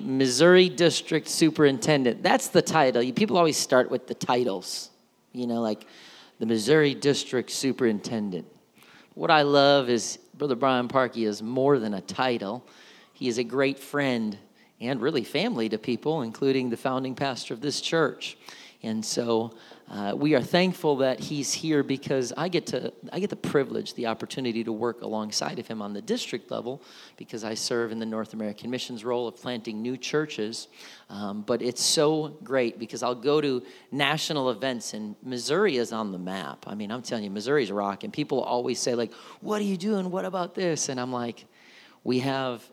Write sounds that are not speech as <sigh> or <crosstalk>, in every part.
Missouri District Superintendent. That's the title. People always start with the titles, you know, like the Missouri District Superintendent. What I love is Brother Brian Parkey is more than a title. He is a great friend and really family to people, including the founding pastor of this church. And so uh, we are thankful that he's here because I get to I get the privilege, the opportunity to work alongside of him on the district level because I serve in the North American Missions role of planting new churches. Um, but it's so great because I'll go to national events and Missouri is on the map. I mean, I'm telling you, Missouri's rocking. People always say like, "What are you doing? What about this?" And I'm like, "We have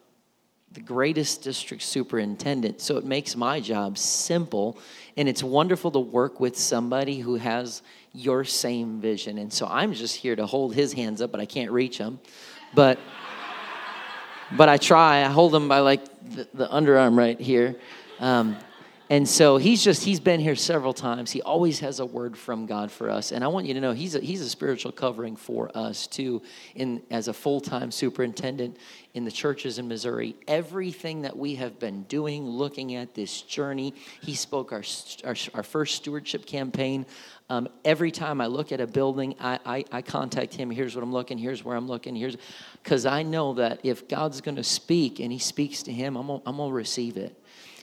the greatest district superintendent. So it makes my job simple. And it's wonderful to work with somebody who has your same vision. And so I'm just here to hold his hands up, but I can't reach him. But but I try. I hold him by like the, the underarm right here. Um, and so he's just he's been here several times. He always has a word from god for us. And i want you to know he's a, he's a spiritual covering for us too in as a full-time superintendent in the churches in missouri. Everything that we have been doing looking at this journey he spoke our our, our first stewardship campaign. Um, every time i look at a building I, I, I contact him. Here's what i'm looking here's where i'm looking here's because i know that if god's going to speak and he speaks to him i'm going to receive it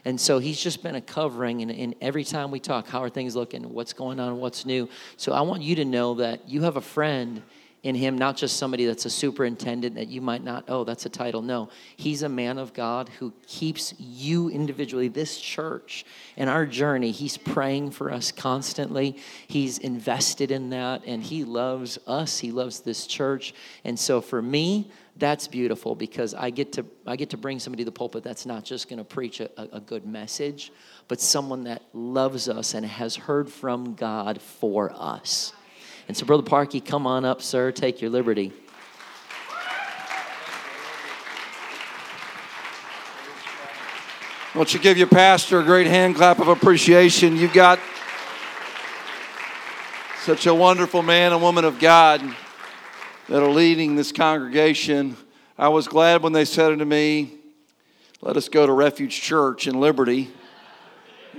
and so he's just been a covering. And, and every time we talk, how are things looking? What's going on? What's new? So I want you to know that you have a friend in him, not just somebody that's a superintendent that you might not, oh, that's a title. No, he's a man of God who keeps you individually, this church, and our journey. He's praying for us constantly. He's invested in that, and he loves us. He loves this church. And so for me, that's beautiful because I get to I get to bring somebody to the pulpit that's not just going to preach a, a good message, but someone that loves us and has heard from God for us. And so, Brother Parkey, come on up, sir. Take your liberty. Won't you give your pastor a great hand clap of appreciation? You've got such a wonderful man and woman of God that are leading this congregation. I was glad when they said unto me, Let us go to Refuge Church in Liberty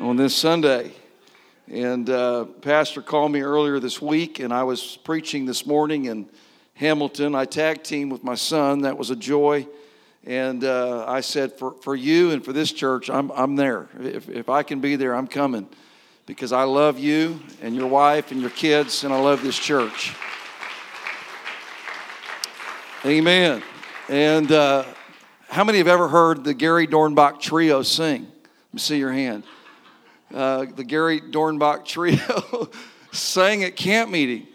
on this Sunday. And uh, Pastor called me earlier this week, and I was preaching this morning in Hamilton. I tag team with my son. That was a joy. And uh, I said, for, for you and for this church, I'm, I'm there. If, if I can be there, I'm coming because I love you and your wife and your kids, and I love this church. Amen. And uh, how many have ever heard the Gary Dornbach Trio sing? Let me see your hand. Uh, the Gary Dornbach Trio <laughs> sang at camp meeting.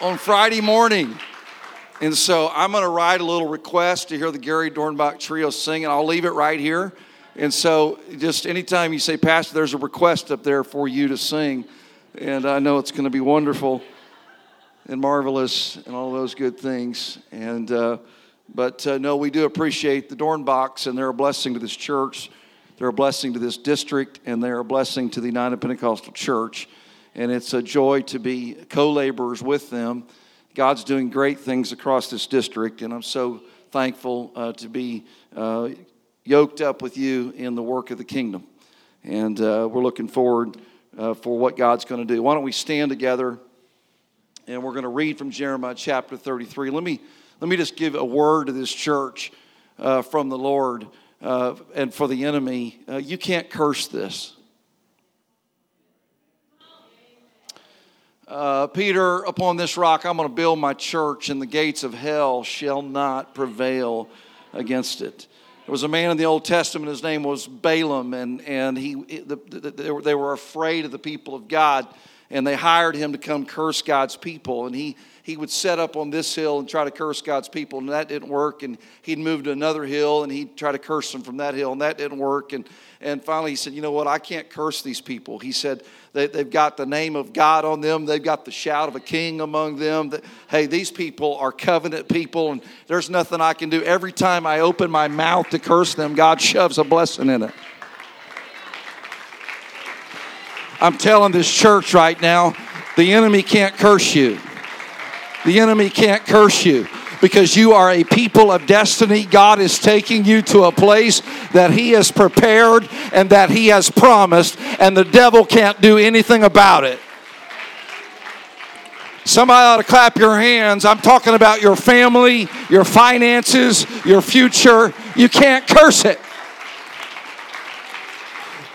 on Friday morning. And so I'm going to write a little request to hear the Gary Dornbach Trio sing, and I'll leave it right here. And so just anytime you say, Pastor, there's a request up there for you to sing and I know it's going to be wonderful and marvelous and all those good things. And uh, but uh, no, we do appreciate the Dornbachs, and they're a blessing to this church. They're a blessing to this district, and they're a blessing to the United Pentecostal Church. And it's a joy to be co-laborers with them. God's doing great things across this district, and I'm so thankful uh, to be uh, yoked up with you in the work of the kingdom. And uh, we're looking forward uh, for what God's going to do. Why don't we stand together and we're going to read from Jeremiah chapter 33. Let me, let me just give a word to this church uh, from the Lord uh, and for the enemy. Uh, you can't curse this. Uh, Peter, upon this rock I'm going to build my church, and the gates of hell shall not prevail against it. There was a man in the Old Testament, his name was Balaam, and, and he, the, the, they, were, they were afraid of the people of God, and they hired him to come curse God's people. And he, he would set up on this hill and try to curse God's people, and that didn't work. And he'd move to another hill, and he'd try to curse them from that hill, and that didn't work. And, and finally, he said, You know what? I can't curse these people. He said, they, have got the name of God on them, they've got the shout of a king among them. That, hey, these people are covenant people, and there's nothing I can do. Every time I open my mouth to curse them, God shoves a blessing in it. I'm telling this church right now the enemy can't curse you. The enemy can't curse you. because you are a people of destiny. God is taking you to a place that He has prepared and that He has promised, and the devil can't do anything about it. Somebody ought to clap your hands. I'm talking about your family, your finances, your future. You can't curse it.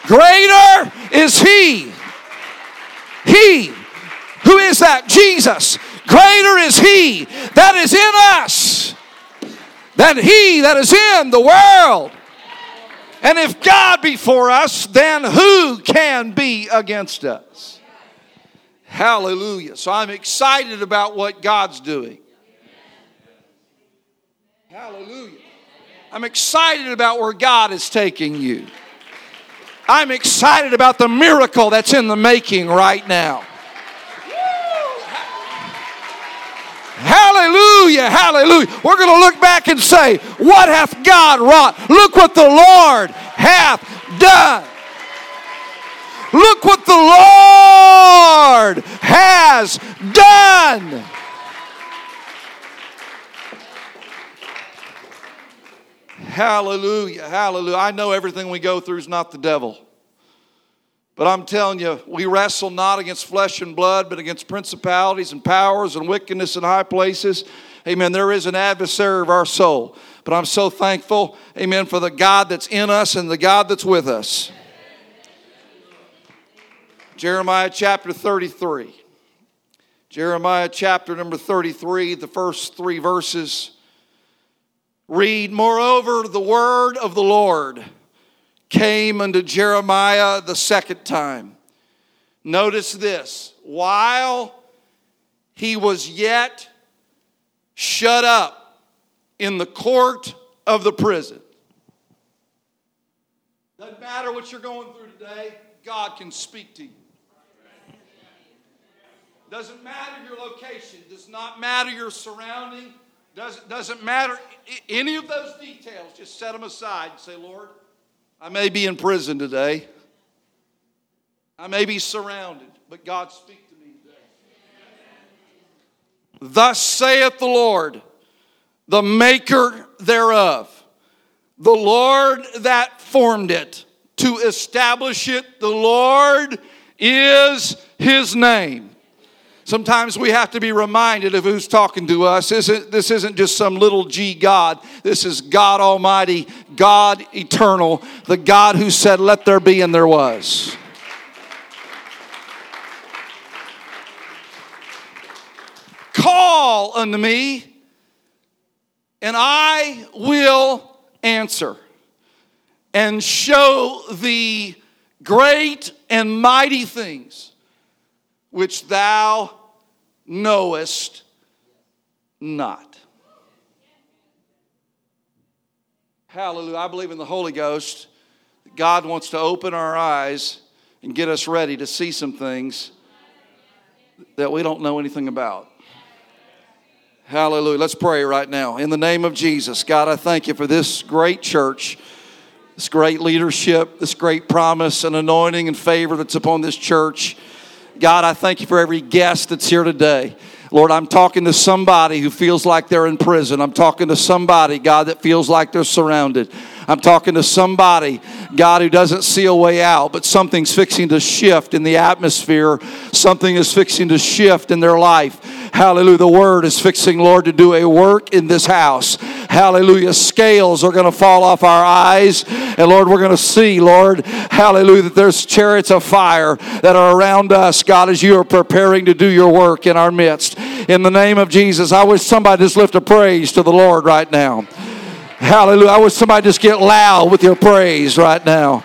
Greater is He. He. Who is that? Jesus. Greater is He that is in us than He that is in the world. And if God be for us, then who can be against us? Hallelujah. So I'm excited about what God's doing. Hallelujah. I'm excited about where God is taking you. I'm excited about the miracle that's in the making right now. Hallelujah, hallelujah. We're going to look back and say, What hath God wrought? Look what the Lord hath done. Look what the Lord has done. Hallelujah, hallelujah. I know everything we go through is not the devil. But I'm telling you, we wrestle not against flesh and blood, but against principalities and powers and wickedness in high places. Amen. There is an adversary of our soul. But I'm so thankful, amen, for the God that's in us and the God that's with us. Jeremiah chapter 33. Jeremiah chapter number 33, the first three verses read, Moreover, the word of the Lord came unto Jeremiah the second time. Notice this while he was yet shut up in the court of the prison. Doesn't matter what you're going through today, God can speak to you. Doesn't matter your location, does not matter your surrounding, doesn't, doesn't matter any of those details. Just set them aside and say, Lord, I may be in prison today. I may be surrounded, but God speak to me today. Thus saith the Lord, the maker thereof, the Lord that formed it, to establish it, the Lord is his name. Sometimes we have to be reminded of who's talking to us. This isn't, this isn't just some little g God. This is God Almighty, God eternal, the God who said, Let there be, and there was. Call unto me, and I will answer and show thee great and mighty things which thou knowest not. Hallelujah. I believe in the Holy Ghost. God wants to open our eyes and get us ready to see some things that we don't know anything about. Hallelujah. Let's pray right now. In the name of Jesus, God, I thank you for this great church, this great leadership, this great promise and anointing and favor that's upon this church. God, I thank you for every guest that's here today. Lord, I'm talking to somebody who feels like they're in prison. I'm talking to somebody, God, that feels like they're surrounded. I'm talking to somebody, God, who doesn't see a way out, but something's fixing to shift in the atmosphere. Something is fixing to shift in their life. Hallelujah. The word is fixing, Lord, to do a work in this house. Hallelujah. Scales are going to fall off our eyes. And Lord, we're going to see, Lord, hallelujah, that there's chariots of fire that are around us, God, as you are preparing to do your work in our midst. In the name of Jesus, I wish somebody just lift a praise to the Lord right now. Hallelujah. I wish somebody just get loud with your praise right now.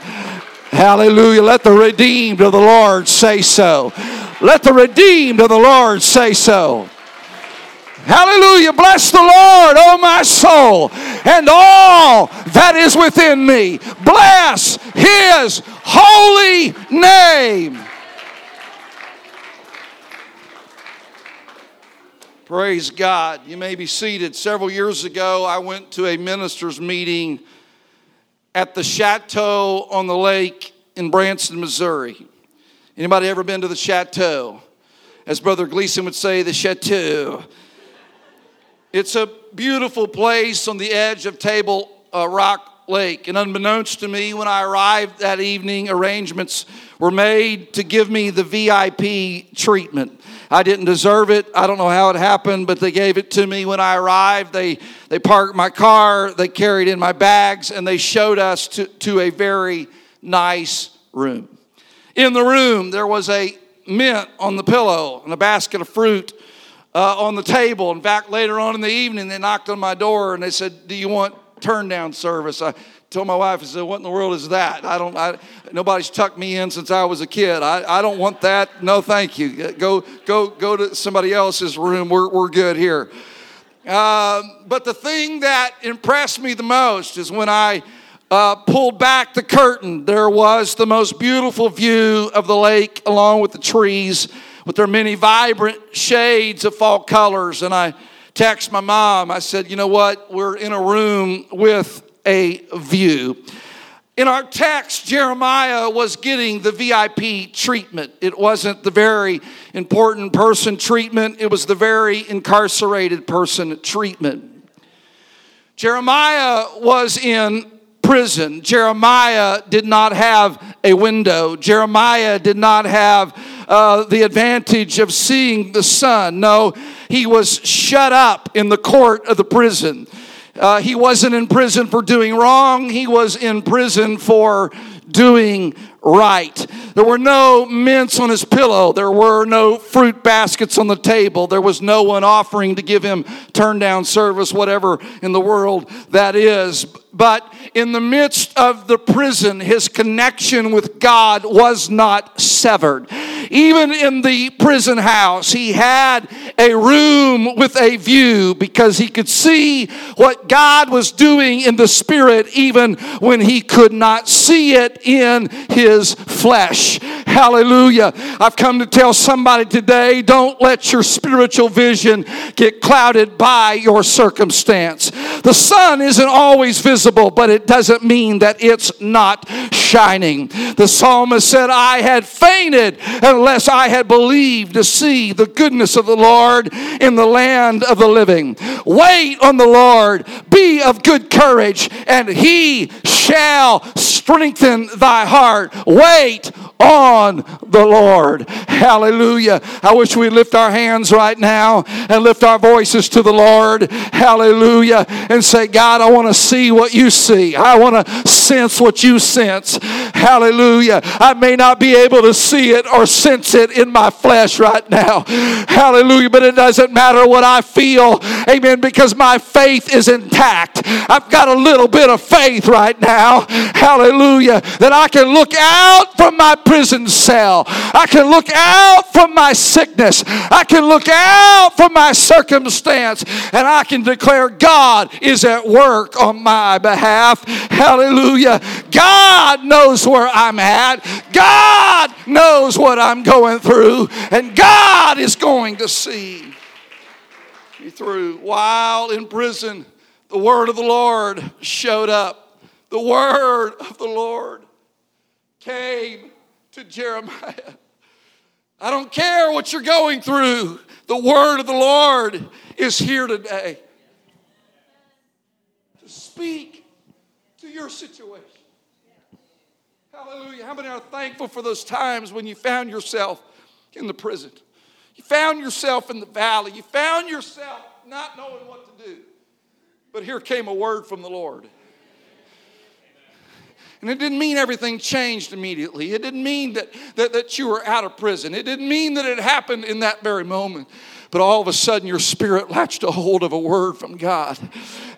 Hallelujah. Let the redeemed of the Lord say so. Let the redeemed of the Lord say so. Hallelujah. Bless the Lord, O my soul, and all that is within me. Bless his holy name. Praise God. You may be seated. Several years ago, I went to a minister's meeting at the Chateau on the lake in Branson, Missouri. Anybody ever been to the Chateau? As Brother Gleason would say, the Chateau. It's a beautiful place on the edge of Table uh, Rock Lake. And unbeknownst to me, when I arrived that evening, arrangements were made to give me the VIP treatment. I didn't deserve it. I don't know how it happened, but they gave it to me when I arrived. They, they parked my car, they carried in my bags, and they showed us to, to a very nice room. In the room, there was a mint on the pillow and a basket of fruit uh, on the table. In fact, later on in the evening, they knocked on my door and they said, Do you want turn down service? I told my wife, I said, What in the world is that? I don't, I, nobody's tucked me in since I was a kid. I, I don't want that. No, thank you. Go, go, go to somebody else's room. We're, we're good here. Uh, but the thing that impressed me the most is when I uh, pulled back the curtain, there was the most beautiful view of the lake along with the trees with their many vibrant shades of fall colors. And I text my mom, I said, you know what? We're in a room with a view. In our text, Jeremiah was getting the VIP treatment. It wasn't the very important person treatment, it was the very incarcerated person treatment. Jeremiah was in prison. Jeremiah did not have a window. Jeremiah did not have uh, the advantage of seeing the sun. No, he was shut up in the court of the prison. Uh, he wasn't in prison for doing wrong, he was in prison for doing right. There were no mints on his pillow. There were no fruit baskets on the table. There was no one offering to give him turn down service, whatever in the world that is. But in the midst of the prison, his connection with God was not severed. Even in the prison house, he had a room with a view because he could see what God was doing in the spirit even when he could not see it in his flesh. Hallelujah. I've come to tell somebody today don't let your spiritual vision get clouded by your circumstance. The sun isn't always visible, but it doesn't mean that it's not shining. The psalmist said, I had fainted unless I had believed to see the goodness of the Lord in the land of the living. Wait on the Lord, be of good courage, and he shall strengthen thy heart. Wait on the Lord. Hallelujah. I wish we lift our hands right now and lift our voices to the Lord. Hallelujah. And say, God, I want to see what you see. I want to sense what you sense. Hallelujah. I may not be able to see it or sense it in my flesh right now. Hallelujah. But it doesn't matter what I feel. Amen. Because my faith is intact. I've got a little bit of faith right now. Hallelujah. That I can look out from my prison cell. I can look out from my sickness. I can look out from my circumstance. And I can declare God is at work on my behalf. Hallelujah. God knows where I'm at. God knows what I'm going through. And God is going to see me through. While in prison, the word of the Lord showed up. The word of the Lord came to Jeremiah. I don't care what you're going through, the word of the Lord is here today to speak to your situation. Hallelujah. How many are thankful for those times when you found yourself in the prison? You found yourself in the valley. You found yourself not knowing what to do. But here came a word from the Lord. And it didn't mean everything changed immediately. It didn't mean that, that, that you were out of prison. It didn't mean that it happened in that very moment but all of a sudden your spirit latched a hold of a word from God.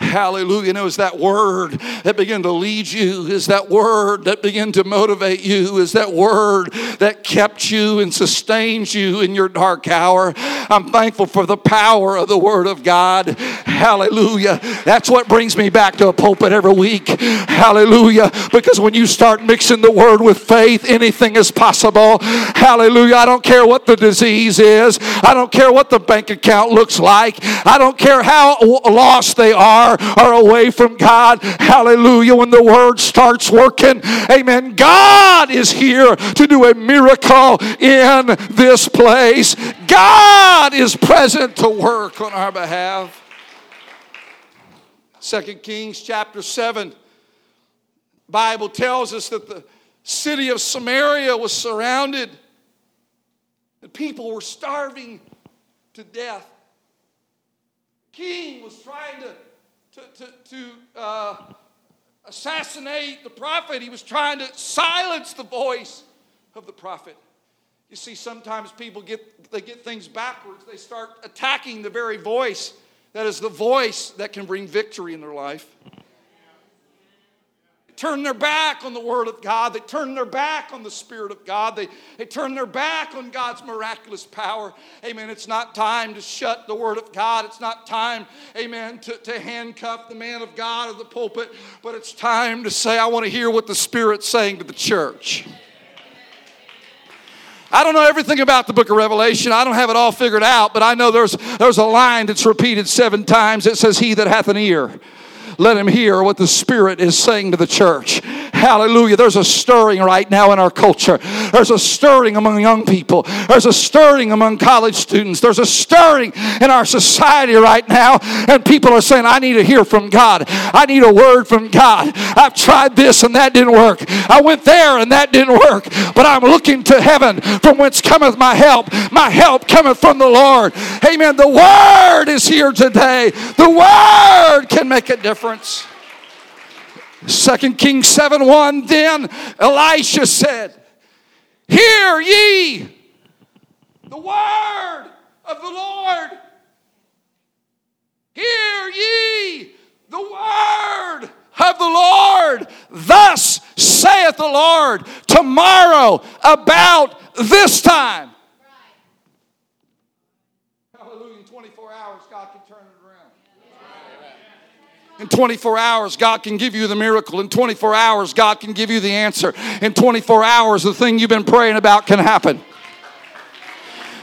Hallelujah. And it was that word that began to lead you, is that word that began to motivate you, is that word that kept you and sustains you in your dark hour. I'm thankful for the power of the word of God. Hallelujah. That's what brings me back to a pulpit every week. Hallelujah. Because when you start mixing the word with faith, anything is possible. Hallelujah. I don't care what the disease is, I don't care what the bank account looks like. I don't care how lost they are or away from God. Hallelujah. When the word starts working, amen. God is here to do a miracle in this place. God is present to work on our behalf. Second Kings chapter 7. Bible tells us that the city of Samaria was surrounded. The people were starving to death. King was trying to, to, to, to uh, assassinate the prophet. He was trying to silence the voice of the prophet. You see, sometimes people get they get things backwards. They start attacking the very voice that is the voice that can bring victory in their life turn their back on the Word of God. They turn their back on the Spirit of God. They, they turn their back on God's miraculous power. Amen. It's not time to shut the Word of God. It's not time, amen, to, to handcuff the man of God of the pulpit, but it's time to say, I want to hear what the Spirit's saying to the church. I don't know everything about the book of Revelation. I don't have it all figured out, but I know there's, there's a line that's repeated seven times. It says, He that hath an ear let him hear what the Spirit is saying to the church. Hallelujah. There's a stirring right now in our culture. There's a stirring among young people. There's a stirring among college students. There's a stirring in our society right now. And people are saying, I need to hear from God. I need a word from God. I've tried this and that didn't work. I went there and that didn't work. But I'm looking to heaven from whence cometh my help. My help cometh from the Lord. Amen. The word is here today. The word can make a difference difference. Second Kings 7 1 Then Elisha said, Hear ye the word of the Lord. Hear ye the word of the Lord. Thus saith the Lord, tomorrow about this time. Hallelujah. In 24 hours, God can turn. In 24 hours, God can give you the miracle. In 24 hours, God can give you the answer. In 24 hours, the thing you've been praying about can happen.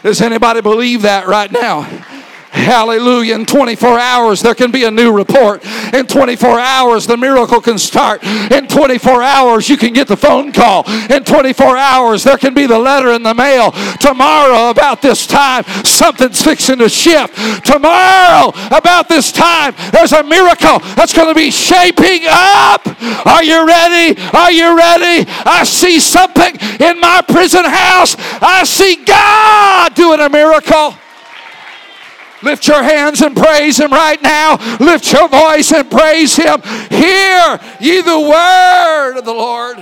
Does anybody believe that right now? Hallelujah. In 24 hours, there can be a new report. In 24 hours, the miracle can start. In 24 hours, you can get the phone call. In 24 hours, there can be the letter in the mail. Tomorrow, about this time, something's fixing to shift. Tomorrow, about this time, there's a miracle that's going to be shaping up. Are you ready? Are you ready? I see something in my prison house. I see God doing a miracle. Lift your hands and praise Him right now. Lift your voice and praise Him. Hear ye the word of the Lord.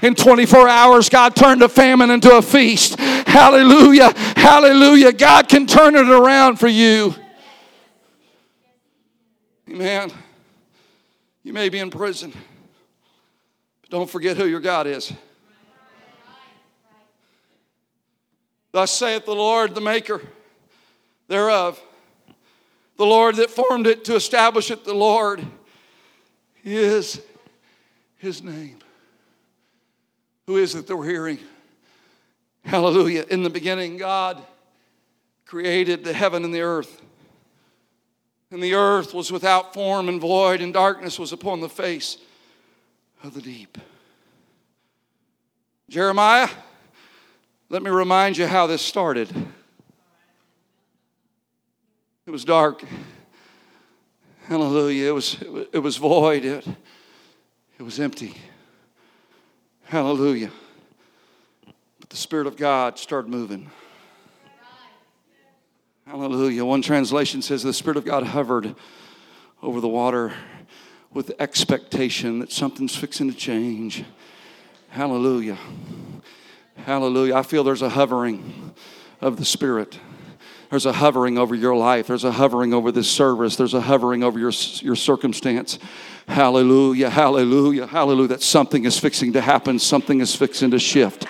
In 24 hours, God turned a famine into a feast. Hallelujah. Hallelujah. God can turn it around for you. Amen. You may be in prison, but don't forget who your God is. Thus saith the Lord, the maker thereof. The Lord that formed it to establish it, the Lord is his name. Who is it that we're hearing? Hallelujah. In the beginning, God created the heaven and the earth. And the earth was without form and void, and darkness was upon the face of the deep. Jeremiah let me remind you how this started. It was dark. Hallelujah. It was, it was void. It, it was empty. Hallelujah. But the Spirit of God started moving. Hallelujah. One translation says the Spirit of God hovered over the water with expectation that something's fixing to change. Hallelujah. Hallelujah. I feel there's a hovering of the Spirit. There's a hovering over your life. There's a hovering over this service. There's a hovering over your, your circumstance. Hallelujah, hallelujah, hallelujah. That something is fixing to happen, something is fixing to shift.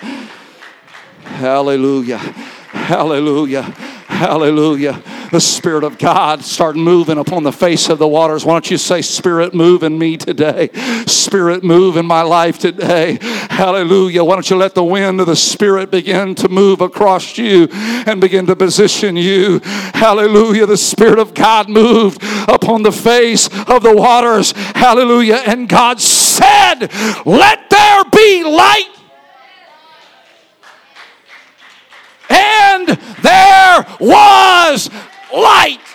Hallelujah, hallelujah, hallelujah the Spirit of God start moving upon the face of the waters. Why don't you say, Spirit, move in me today? Spirit, move in my life today. Hallelujah. Why don't you let the wind of the Spirit begin to move across you and begin to position you? Hallelujah. The Spirit of God moved upon the face of the waters. Hallelujah. And God said, Let there be light. And there was light.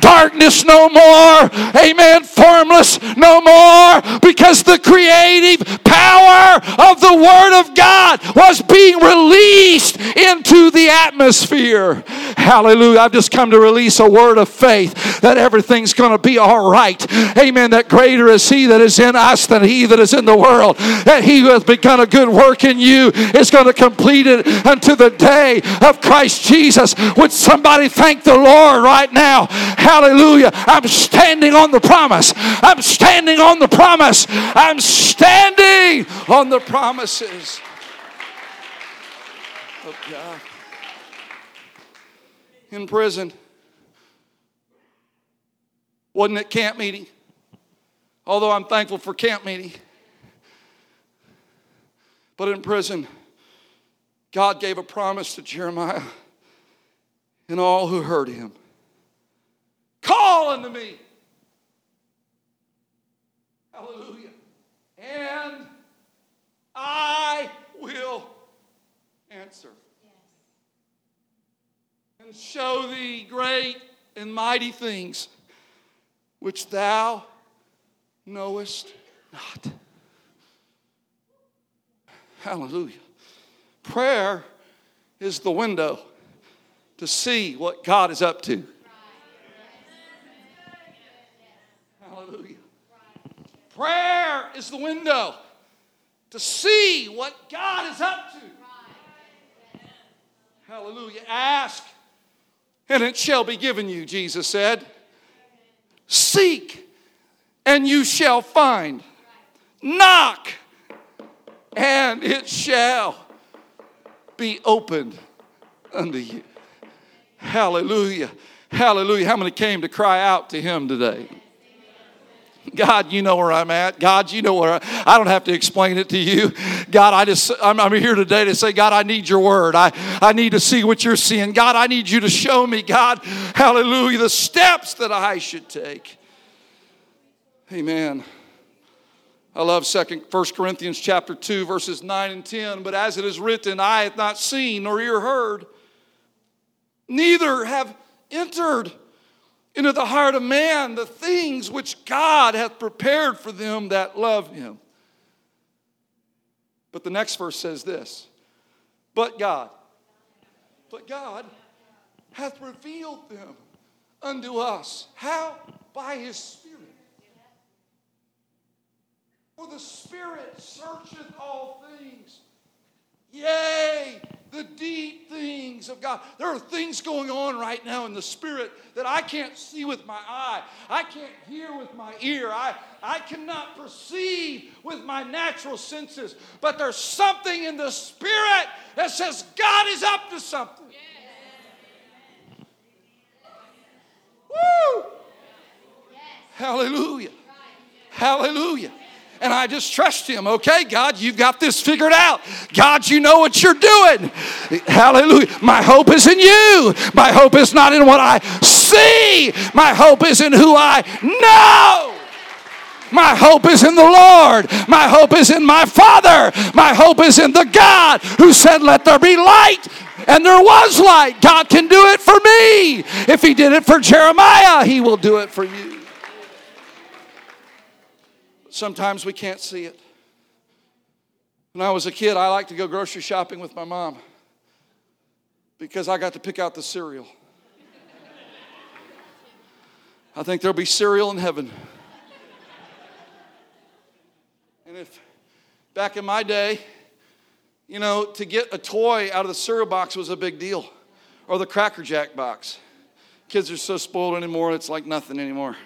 Darkness no more. Amen. Formless no more because the creative power of the Word of God was being released into the atmosphere. Hallelujah. I've just come to release a word of faith that everything's going to be all right. Amen. That greater is He that is in us than He that is in the world. That He who has begun a good work in you is going to complete it unto the day of Christ Jesus. Would somebody thank the Lord right now? Hallelujah. I'm standing on the promise. I'm standing on the promise. I'm standing on the promises of God. In prison, wasn't it camp meeting? Although I'm thankful for camp meeting. But in prison, God gave a promise to Jeremiah and all who heard him. Call unto me. Hallelujah. And I will answer. And show thee great and mighty things which thou knowest not. Hallelujah. Prayer is the window to see what God is up to. Hallelujah. Prayer is the window to see what God is up to. Hallelujah. Ask, and it shall be given you, Jesus said. Seek, and you shall find. Knock, and it shall be opened unto you. Hallelujah. Hallelujah. How many came to cry out to him today? God, you know where I'm at. God, you know where I, I don't have to explain it to you. God, I just I'm, I'm, here today to say, God, I need your word. I, I need to see what you're seeing. God, I need you to show me, God, hallelujah, the steps that I should take. Amen. I love second First Corinthians chapter 2, verses 9 and 10. But as it is written, I have not seen nor ear heard, neither have entered into the heart of man the things which God hath prepared for them that love him. But the next verse says this But God, but God hath revealed them unto us. How? By his Spirit. For the Spirit searcheth all things. Yea, the deep things of God. There are things going on right now in the spirit that I can't see with my eye. I can't hear with my ear. I, I cannot perceive with my natural senses. But there's something in the spirit that says God is up to something. Woo! Hallelujah. Hallelujah and I just trust Him. Okay, God, you've got this figured out. God, you know what you're doing. Hallelujah. My hope is in you. My hope is not in what I see, my hope is in who I know. My hope is in the Lord. My hope is in my Father. My hope is in the God who said, Let there be light. And there was light. God can do it for me. If He did it for Jeremiah, He will do it for you. Sometimes we can't see it. When I was a kid, I liked to go grocery shopping with my mom because I got to pick out the cereal. I think there'll be cereal in heaven. And if back in my day, you know, to get a toy out of the cereal box was a big deal, or the Cracker Jack box. Kids are so spoiled anymore, it's like nothing anymore.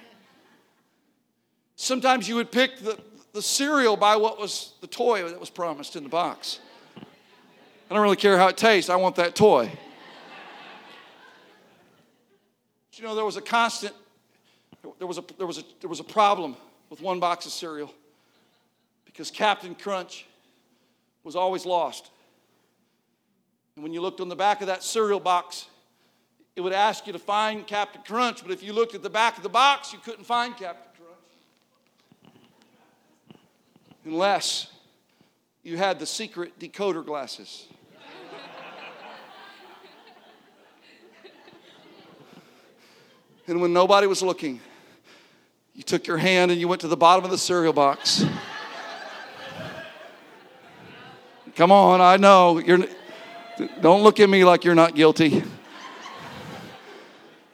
Sometimes you would pick the, the cereal by what was the toy that was promised in the box. I don't really care how it tastes, I want that toy. But you know, there was a constant, there was a, there, was a, there was a problem with one box of cereal because Captain Crunch was always lost. And when you looked on the back of that cereal box, it would ask you to find Captain Crunch, but if you looked at the back of the box, you couldn't find Captain unless you had the secret decoder glasses. And when nobody was looking, you took your hand and you went to the bottom of the cereal box. Come on, I know. You're, don't look at me like you're not guilty.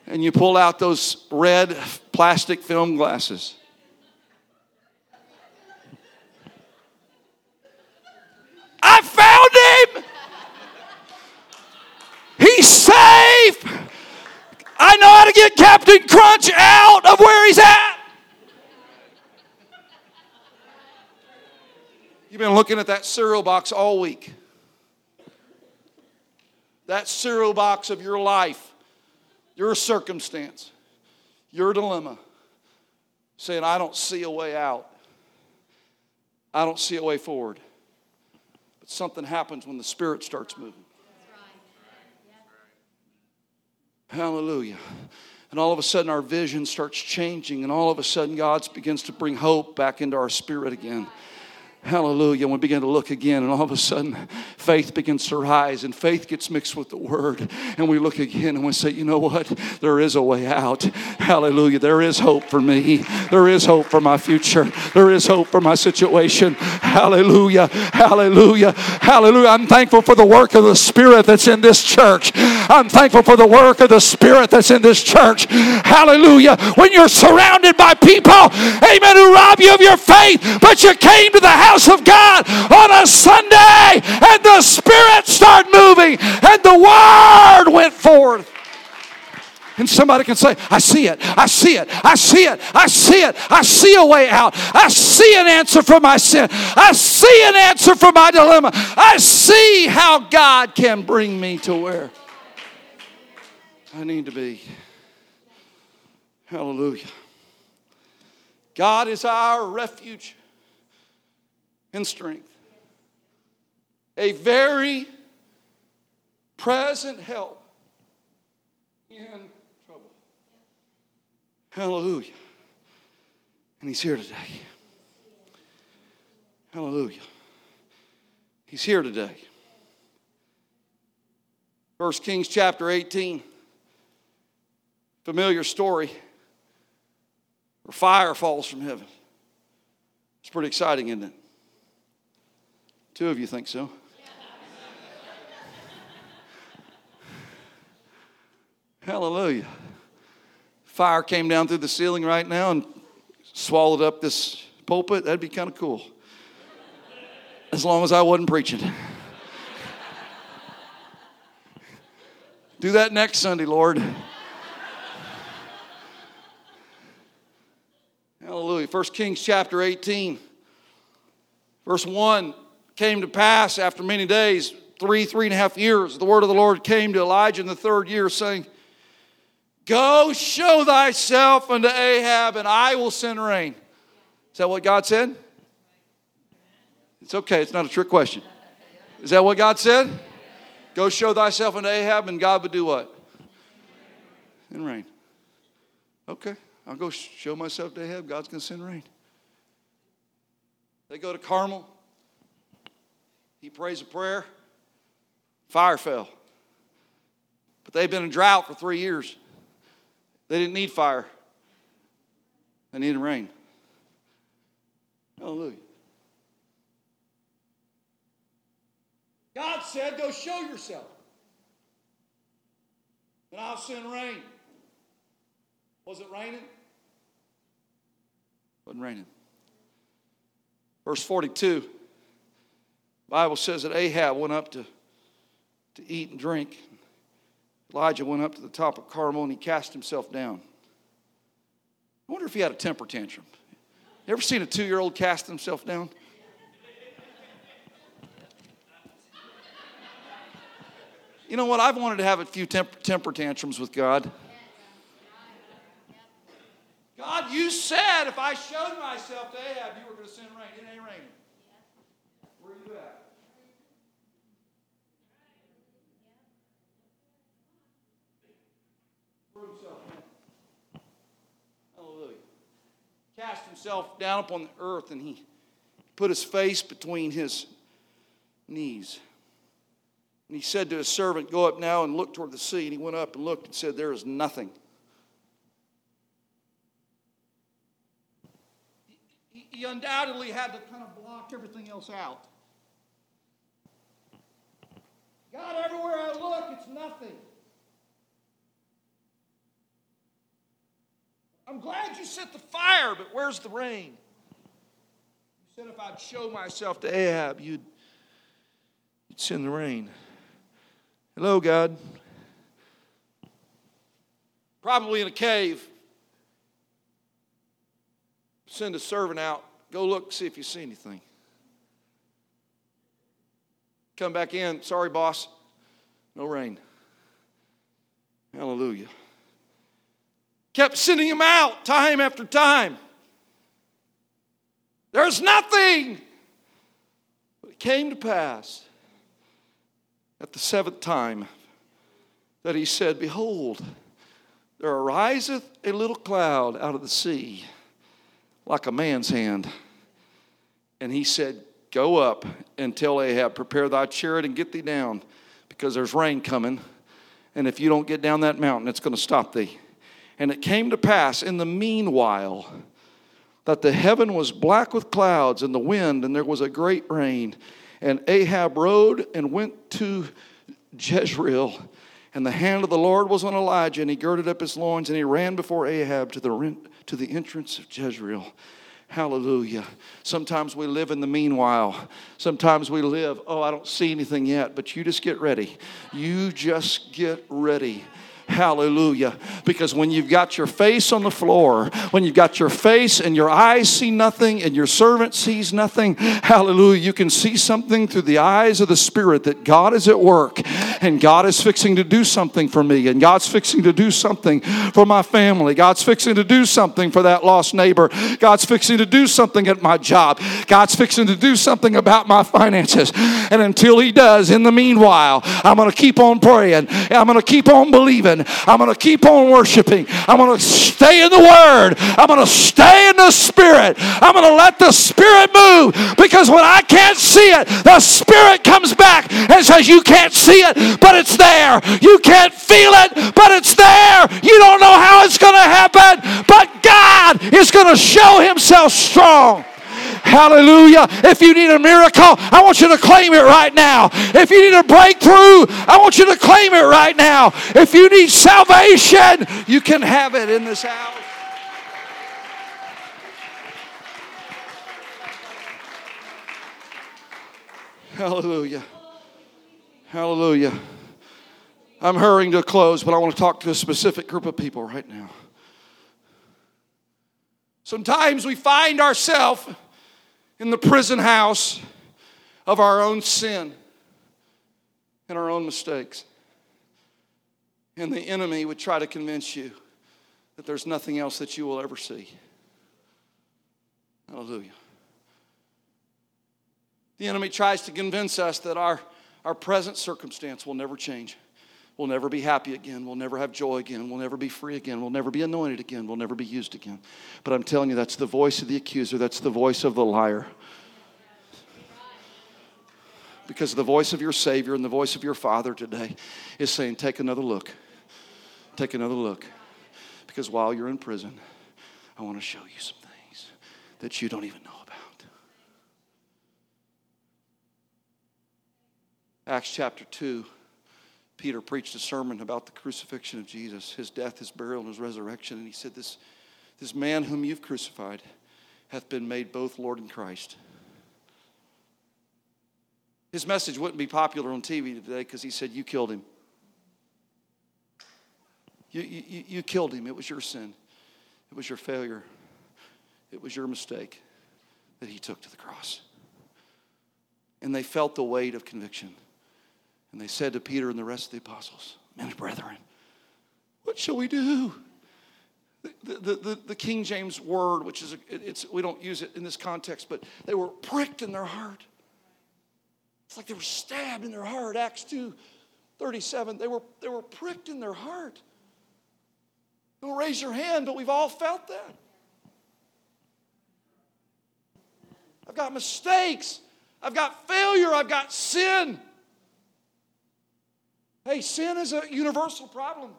And you pull out those red plastic film glasses. I He's safe! I know how to get Captain Crunch out of where he's at! You've been looking at that cereal box all week. That cereal box of your life, your circumstance, your dilemma, saying, I don't see a way out. I don't see a way forward. But something happens when the Spirit starts moving. Hallelujah. And all of a sudden, our vision starts changing, and all of a sudden, God begins to bring hope back into our spirit again. Hallelujah. And we begin to look again, and all of a sudden, faith begins to rise, and faith gets mixed with the word. And we look again and we say, you know what? There is a way out. Hallelujah. There is hope for me. There is hope for my future. There is hope for my situation. Hallelujah. Hallelujah. Hallelujah. I'm thankful for the work of the Spirit that's in this church. I'm thankful for the work of the Spirit that's in this church. Hallelujah. When you're surrounded by people, amen, who rob you of your faith, but you came to the house of God on a Sunday and the Spirit started moving and the Word went forth. And somebody can say, I see it, I see it, I see it, I see it, I see a way out. I see an answer for my sin. I see an answer for my dilemma. I see how God can bring me to where I need to be. Hallelujah. God is our refuge and strength, a very present help in trouble. Hallelujah. And He's here today. Hallelujah. He's here today. First Kings chapter 18. Familiar story where fire falls from heaven. It's pretty exciting, isn't it? Two of you think so. Hallelujah. Fire came down through the ceiling right now and swallowed up this pulpit. That'd be kind of cool. As long as I wasn't preaching. Do that next Sunday, Lord. Hallelujah. First Kings chapter 18, verse 1 came to pass after many days, three, three and a half years, the word of the Lord came to Elijah in the third year, saying, Go show thyself unto Ahab, and I will send rain. Is that what God said? It's okay, it's not a trick question. Is that what God said? Go show thyself unto Ahab, and God would do what? And rain. Okay, I'll go show myself to Ahab. God's going to send rain. They go to Carmel. He prays a prayer. Fire fell. But they've been in drought for three years. They didn't need fire, they needed rain. Hallelujah. God said, Go show yourself, and I'll send rain. Was it raining? Wasn't raining. Verse 42. Bible says that Ahab went up to, to eat and drink. Elijah went up to the top of Carmel and he cast himself down. I wonder if he had a temper tantrum. You ever seen a two year old cast himself down? You know what? I've wanted to have a few temper, temper tantrums with God. God, you said if I showed myself to Ahab, you were going to send rain. It ain't raining. Where are you at? Hallelujah. Cast himself down upon the earth and he put his face between his knees. And he said to his servant, Go up now and look toward the sea. And he went up and looked and said, There is nothing. He, undoubtedly had to kind of block everything else out. God, everywhere I look, it's nothing. I'm glad you set the fire, but where's the rain? You said if I'd show myself to Ahab, you'd, you'd send the rain. Hello, God. Probably in a cave. Send a servant out. Go look, see if you see anything. Come back in. Sorry, boss. No rain. Hallelujah. Kept sending him out time after time. There's nothing. But it came to pass at the seventh time that he said, Behold, there ariseth a little cloud out of the sea like a man's hand. And he said, Go up and tell Ahab, prepare thy chariot and get thee down, because there's rain coming. And if you don't get down that mountain, it's going to stop thee. And it came to pass in the meanwhile that the heaven was black with clouds and the wind, and there was a great rain. And Ahab rode and went to Jezreel. And the hand of the Lord was on Elijah, and he girded up his loins, and he ran before Ahab to the, to the entrance of Jezreel. Hallelujah. Sometimes we live in the meanwhile. Sometimes we live, oh, I don't see anything yet, but you just get ready. You just get ready. Hallelujah. Because when you've got your face on the floor, when you've got your face and your eyes see nothing and your servant sees nothing, hallelujah, you can see something through the eyes of the Spirit that God is at work and God is fixing to do something for me and God's fixing to do something for my family. God's fixing to do something for that lost neighbor. God's fixing to do something at my job. God's fixing to do something about my finances. And until He does, in the meanwhile, I'm going to keep on praying. I'm going to keep on believing. I'm going to keep on worshiping. I'm going to stay in the Word. I'm going to stay in the Spirit. I'm going to let the Spirit move because when I can't see it, the Spirit comes back and says, You can't see it, but it's there. You can't feel it, but it's there. You don't know how it's going to happen, but God is going to show Himself strong. Hallelujah. If you need a miracle, I want you to claim it right now. If you need a breakthrough, I want you to claim it right now. If you need salvation, you can have it in this house. Hallelujah. Hallelujah. I'm hurrying to close, but I want to talk to a specific group of people right now. Sometimes we find ourselves in the prison house of our own sin and our own mistakes. And the enemy would try to convince you that there's nothing else that you will ever see. Hallelujah. The enemy tries to convince us that our, our present circumstance will never change. We'll never be happy again. We'll never have joy again. We'll never be free again. We'll never be anointed again. We'll never be used again. But I'm telling you, that's the voice of the accuser. That's the voice of the liar. Because the voice of your Savior and the voice of your Father today is saying, Take another look. Take another look. Because while you're in prison, I want to show you some things that you don't even know about. Acts chapter 2. Peter preached a sermon about the crucifixion of Jesus, his death, his burial, and his resurrection. And he said, This, this man whom you've crucified hath been made both Lord and Christ. His message wouldn't be popular on TV today because he said, You killed him. You, you, you killed him. It was your sin, it was your failure, it was your mistake that he took to the cross. And they felt the weight of conviction. And they said to Peter and the rest of the apostles, Men and brethren, what shall we do? The, the, the, the King James word, which is, it's, we don't use it in this context, but they were pricked in their heart. It's like they were stabbed in their heart. Acts 2 37. They were, they were pricked in their heart. Don't raise your hand, but we've all felt that. I've got mistakes. I've got failure. I've got sin. Hey, sin is a universal problem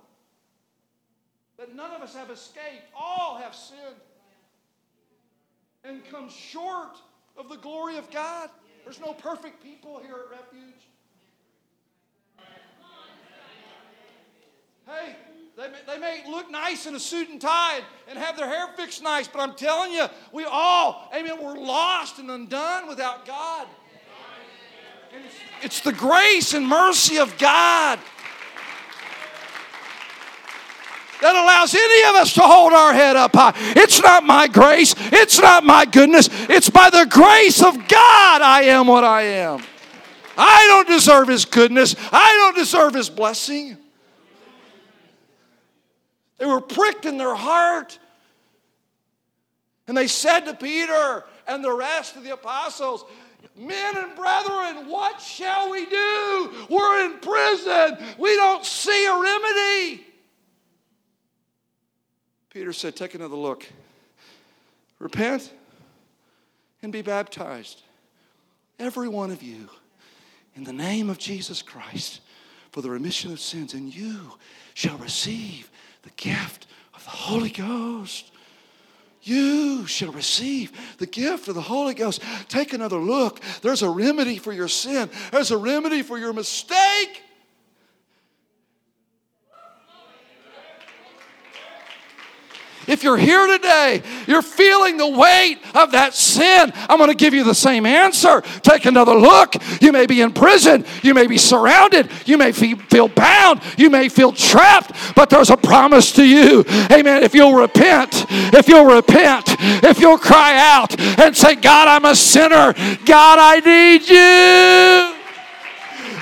that none of us have escaped. All have sinned and come short of the glory of God. There's no perfect people here at Refuge. Hey, they may, they may look nice in a suit and tie and have their hair fixed nice, but I'm telling you, we all, amen, we're lost and undone without God. It's the grace and mercy of God that allows any of us to hold our head up high. It's not my grace, it's not my goodness, it's by the grace of God I am what I am. I don't deserve His goodness, I don't deserve His blessing. They were pricked in their heart. And they said to Peter and the rest of the apostles, Men and brethren, what shall we do? We're in prison. We don't see a remedy. Peter said, Take another look. Repent and be baptized, every one of you, in the name of Jesus Christ for the remission of sins, and you shall receive the gift of the Holy Ghost. You shall receive the gift of the Holy Ghost. Take another look. There's a remedy for your sin, there's a remedy for your mistake. If you're here today, you're feeling the weight of that sin, I'm going to give you the same answer. Take another look. You may be in prison, you may be surrounded, you may feel bound, you may feel trapped, but there's a promise to you. Amen. If you'll repent, if you'll repent, if you'll cry out and say, God, I'm a sinner, God, I need you.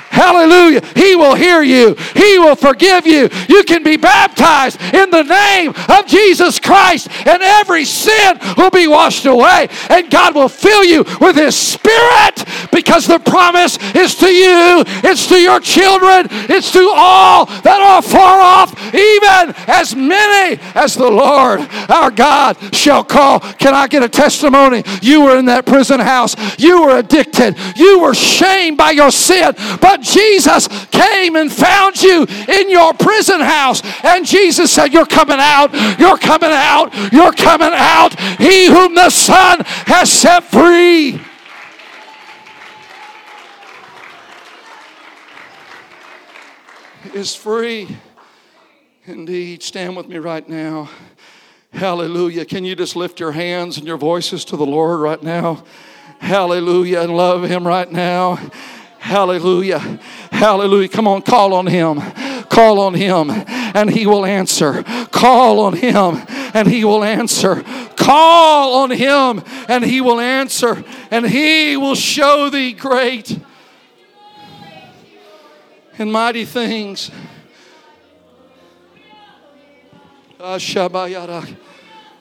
Hallelujah. He will hear you, He will forgive you. You can be baptized in the name of Jesus Christ, and every sin will be washed away, and God will fill you with His Spirit because the promise is to you, it's to your children, it's to all that are far off, even as many as the Lord our God shall call. Can I get a testimony? You were in that prison house, you were addicted, you were shamed by your sin, but Jesus came and found you in your prison house. And Jesus said, You're coming out, you're coming out, you're coming out. He whom the Son has set free. Is free indeed. Stand with me right now. Hallelujah. Can you just lift your hands and your voices to the Lord right now? Hallelujah. And love Him right now. Hallelujah. Hallelujah. Come on, call on him. Call on him and he will answer. Call on him and he will answer. Call on him and he will answer. And he will show thee great and mighty things. Ah, Ashabayara.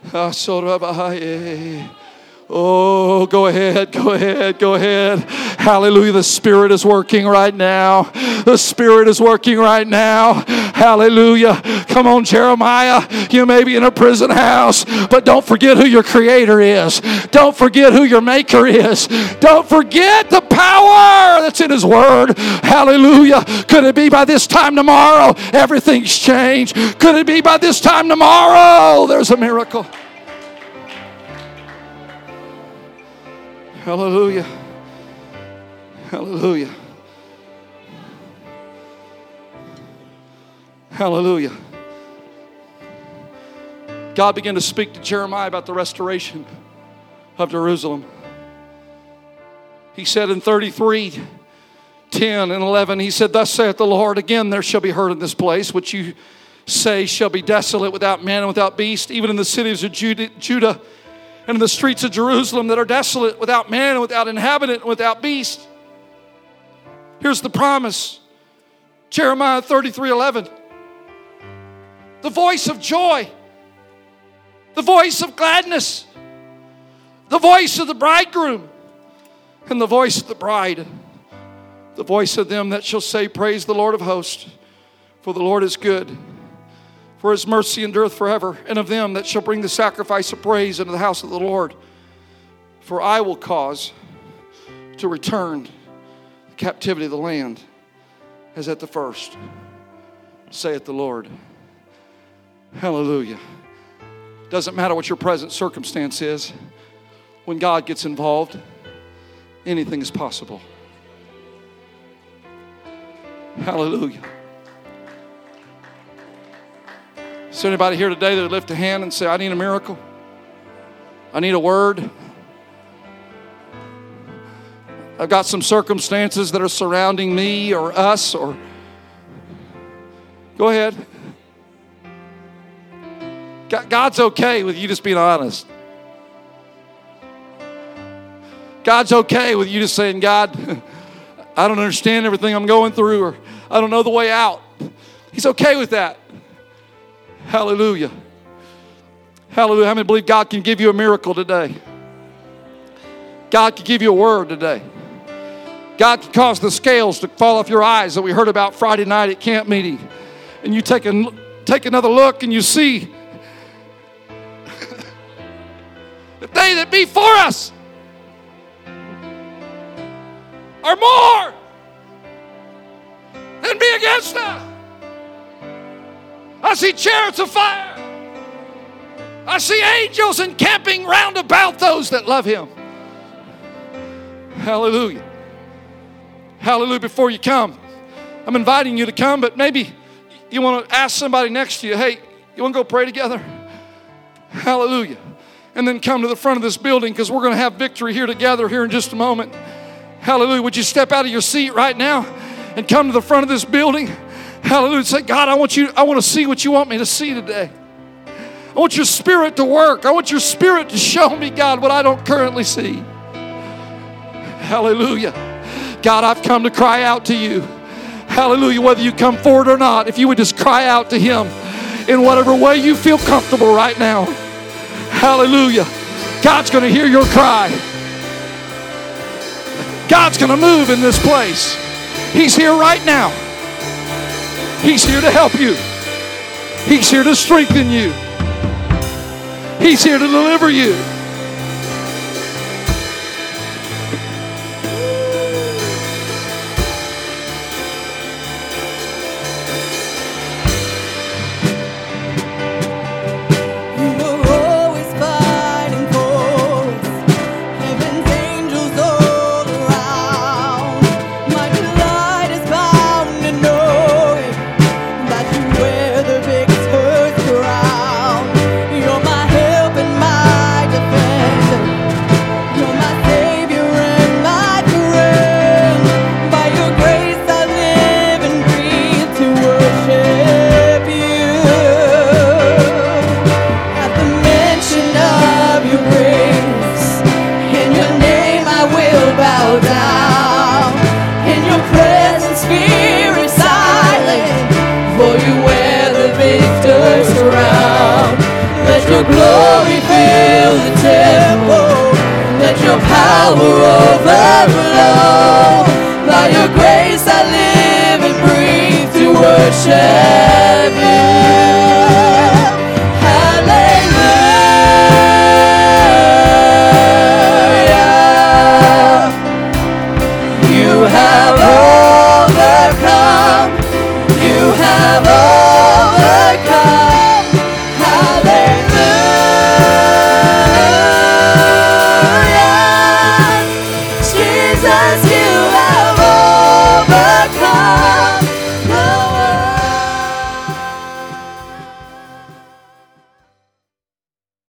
Asorabahaye. Ah, Oh, go ahead, go ahead, go ahead. Hallelujah. The Spirit is working right now. The Spirit is working right now. Hallelujah. Come on, Jeremiah. You may be in a prison house, but don't forget who your Creator is. Don't forget who your Maker is. Don't forget the power that's in His Word. Hallelujah. Could it be by this time tomorrow everything's changed? Could it be by this time tomorrow there's a miracle? Hallelujah. Hallelujah. Hallelujah. God began to speak to Jeremiah about the restoration of Jerusalem. He said in 33 10 and 11, He said, Thus saith the Lord, again there shall be heard in this place, which you say shall be desolate without man and without beast, even in the cities of Judah and in the streets of Jerusalem that are desolate, without man, and without inhabitant, and without beast. Here's the promise. Jeremiah 33 11. The voice of joy, the voice of gladness, the voice of the bridegroom, and the voice of the bride, the voice of them that shall say, Praise the Lord of hosts, for the Lord is good for his mercy endureth forever, and of them that shall bring the sacrifice of praise into the house of the Lord. For I will cause to return the captivity of the land as at the first, saith the Lord. Hallelujah. Doesn't matter what your present circumstance is. when God gets involved, anything is possible. Hallelujah. Is there anybody here today that would lift a hand and say, I need a miracle? I need a word. I've got some circumstances that are surrounding me or us or go ahead. God's okay with you just being honest. God's okay with you just saying, God, <laughs> I don't understand everything I'm going through, or I don't know the way out. He's okay with that. Hallelujah. Hallelujah. How many believe God can give you a miracle today? God can give you a word today. God can cause the scales to fall off your eyes that we heard about Friday night at camp meeting. And you take, a, take another look and you see <laughs> that they that be for us are more than be against us. I see chariots of fire. I see angels encamping round about those that love him. Hallelujah. Hallelujah. Before you come, I'm inviting you to come, but maybe you want to ask somebody next to you, hey, you want to go pray together? Hallelujah. And then come to the front of this building because we're going to have victory here together here in just a moment. Hallelujah. Would you step out of your seat right now and come to the front of this building? Hallelujah. Say, God, I want you, I want to see what you want me to see today. I want your spirit to work. I want your spirit to show me, God, what I don't currently see. Hallelujah. God, I've come to cry out to you. Hallelujah. Whether you come forward or not, if you would just cry out to Him in whatever way you feel comfortable right now. Hallelujah. God's going to hear your cry. God's going to move in this place. He's here right now. He's here to help you. He's here to strengthen you. He's here to deliver you.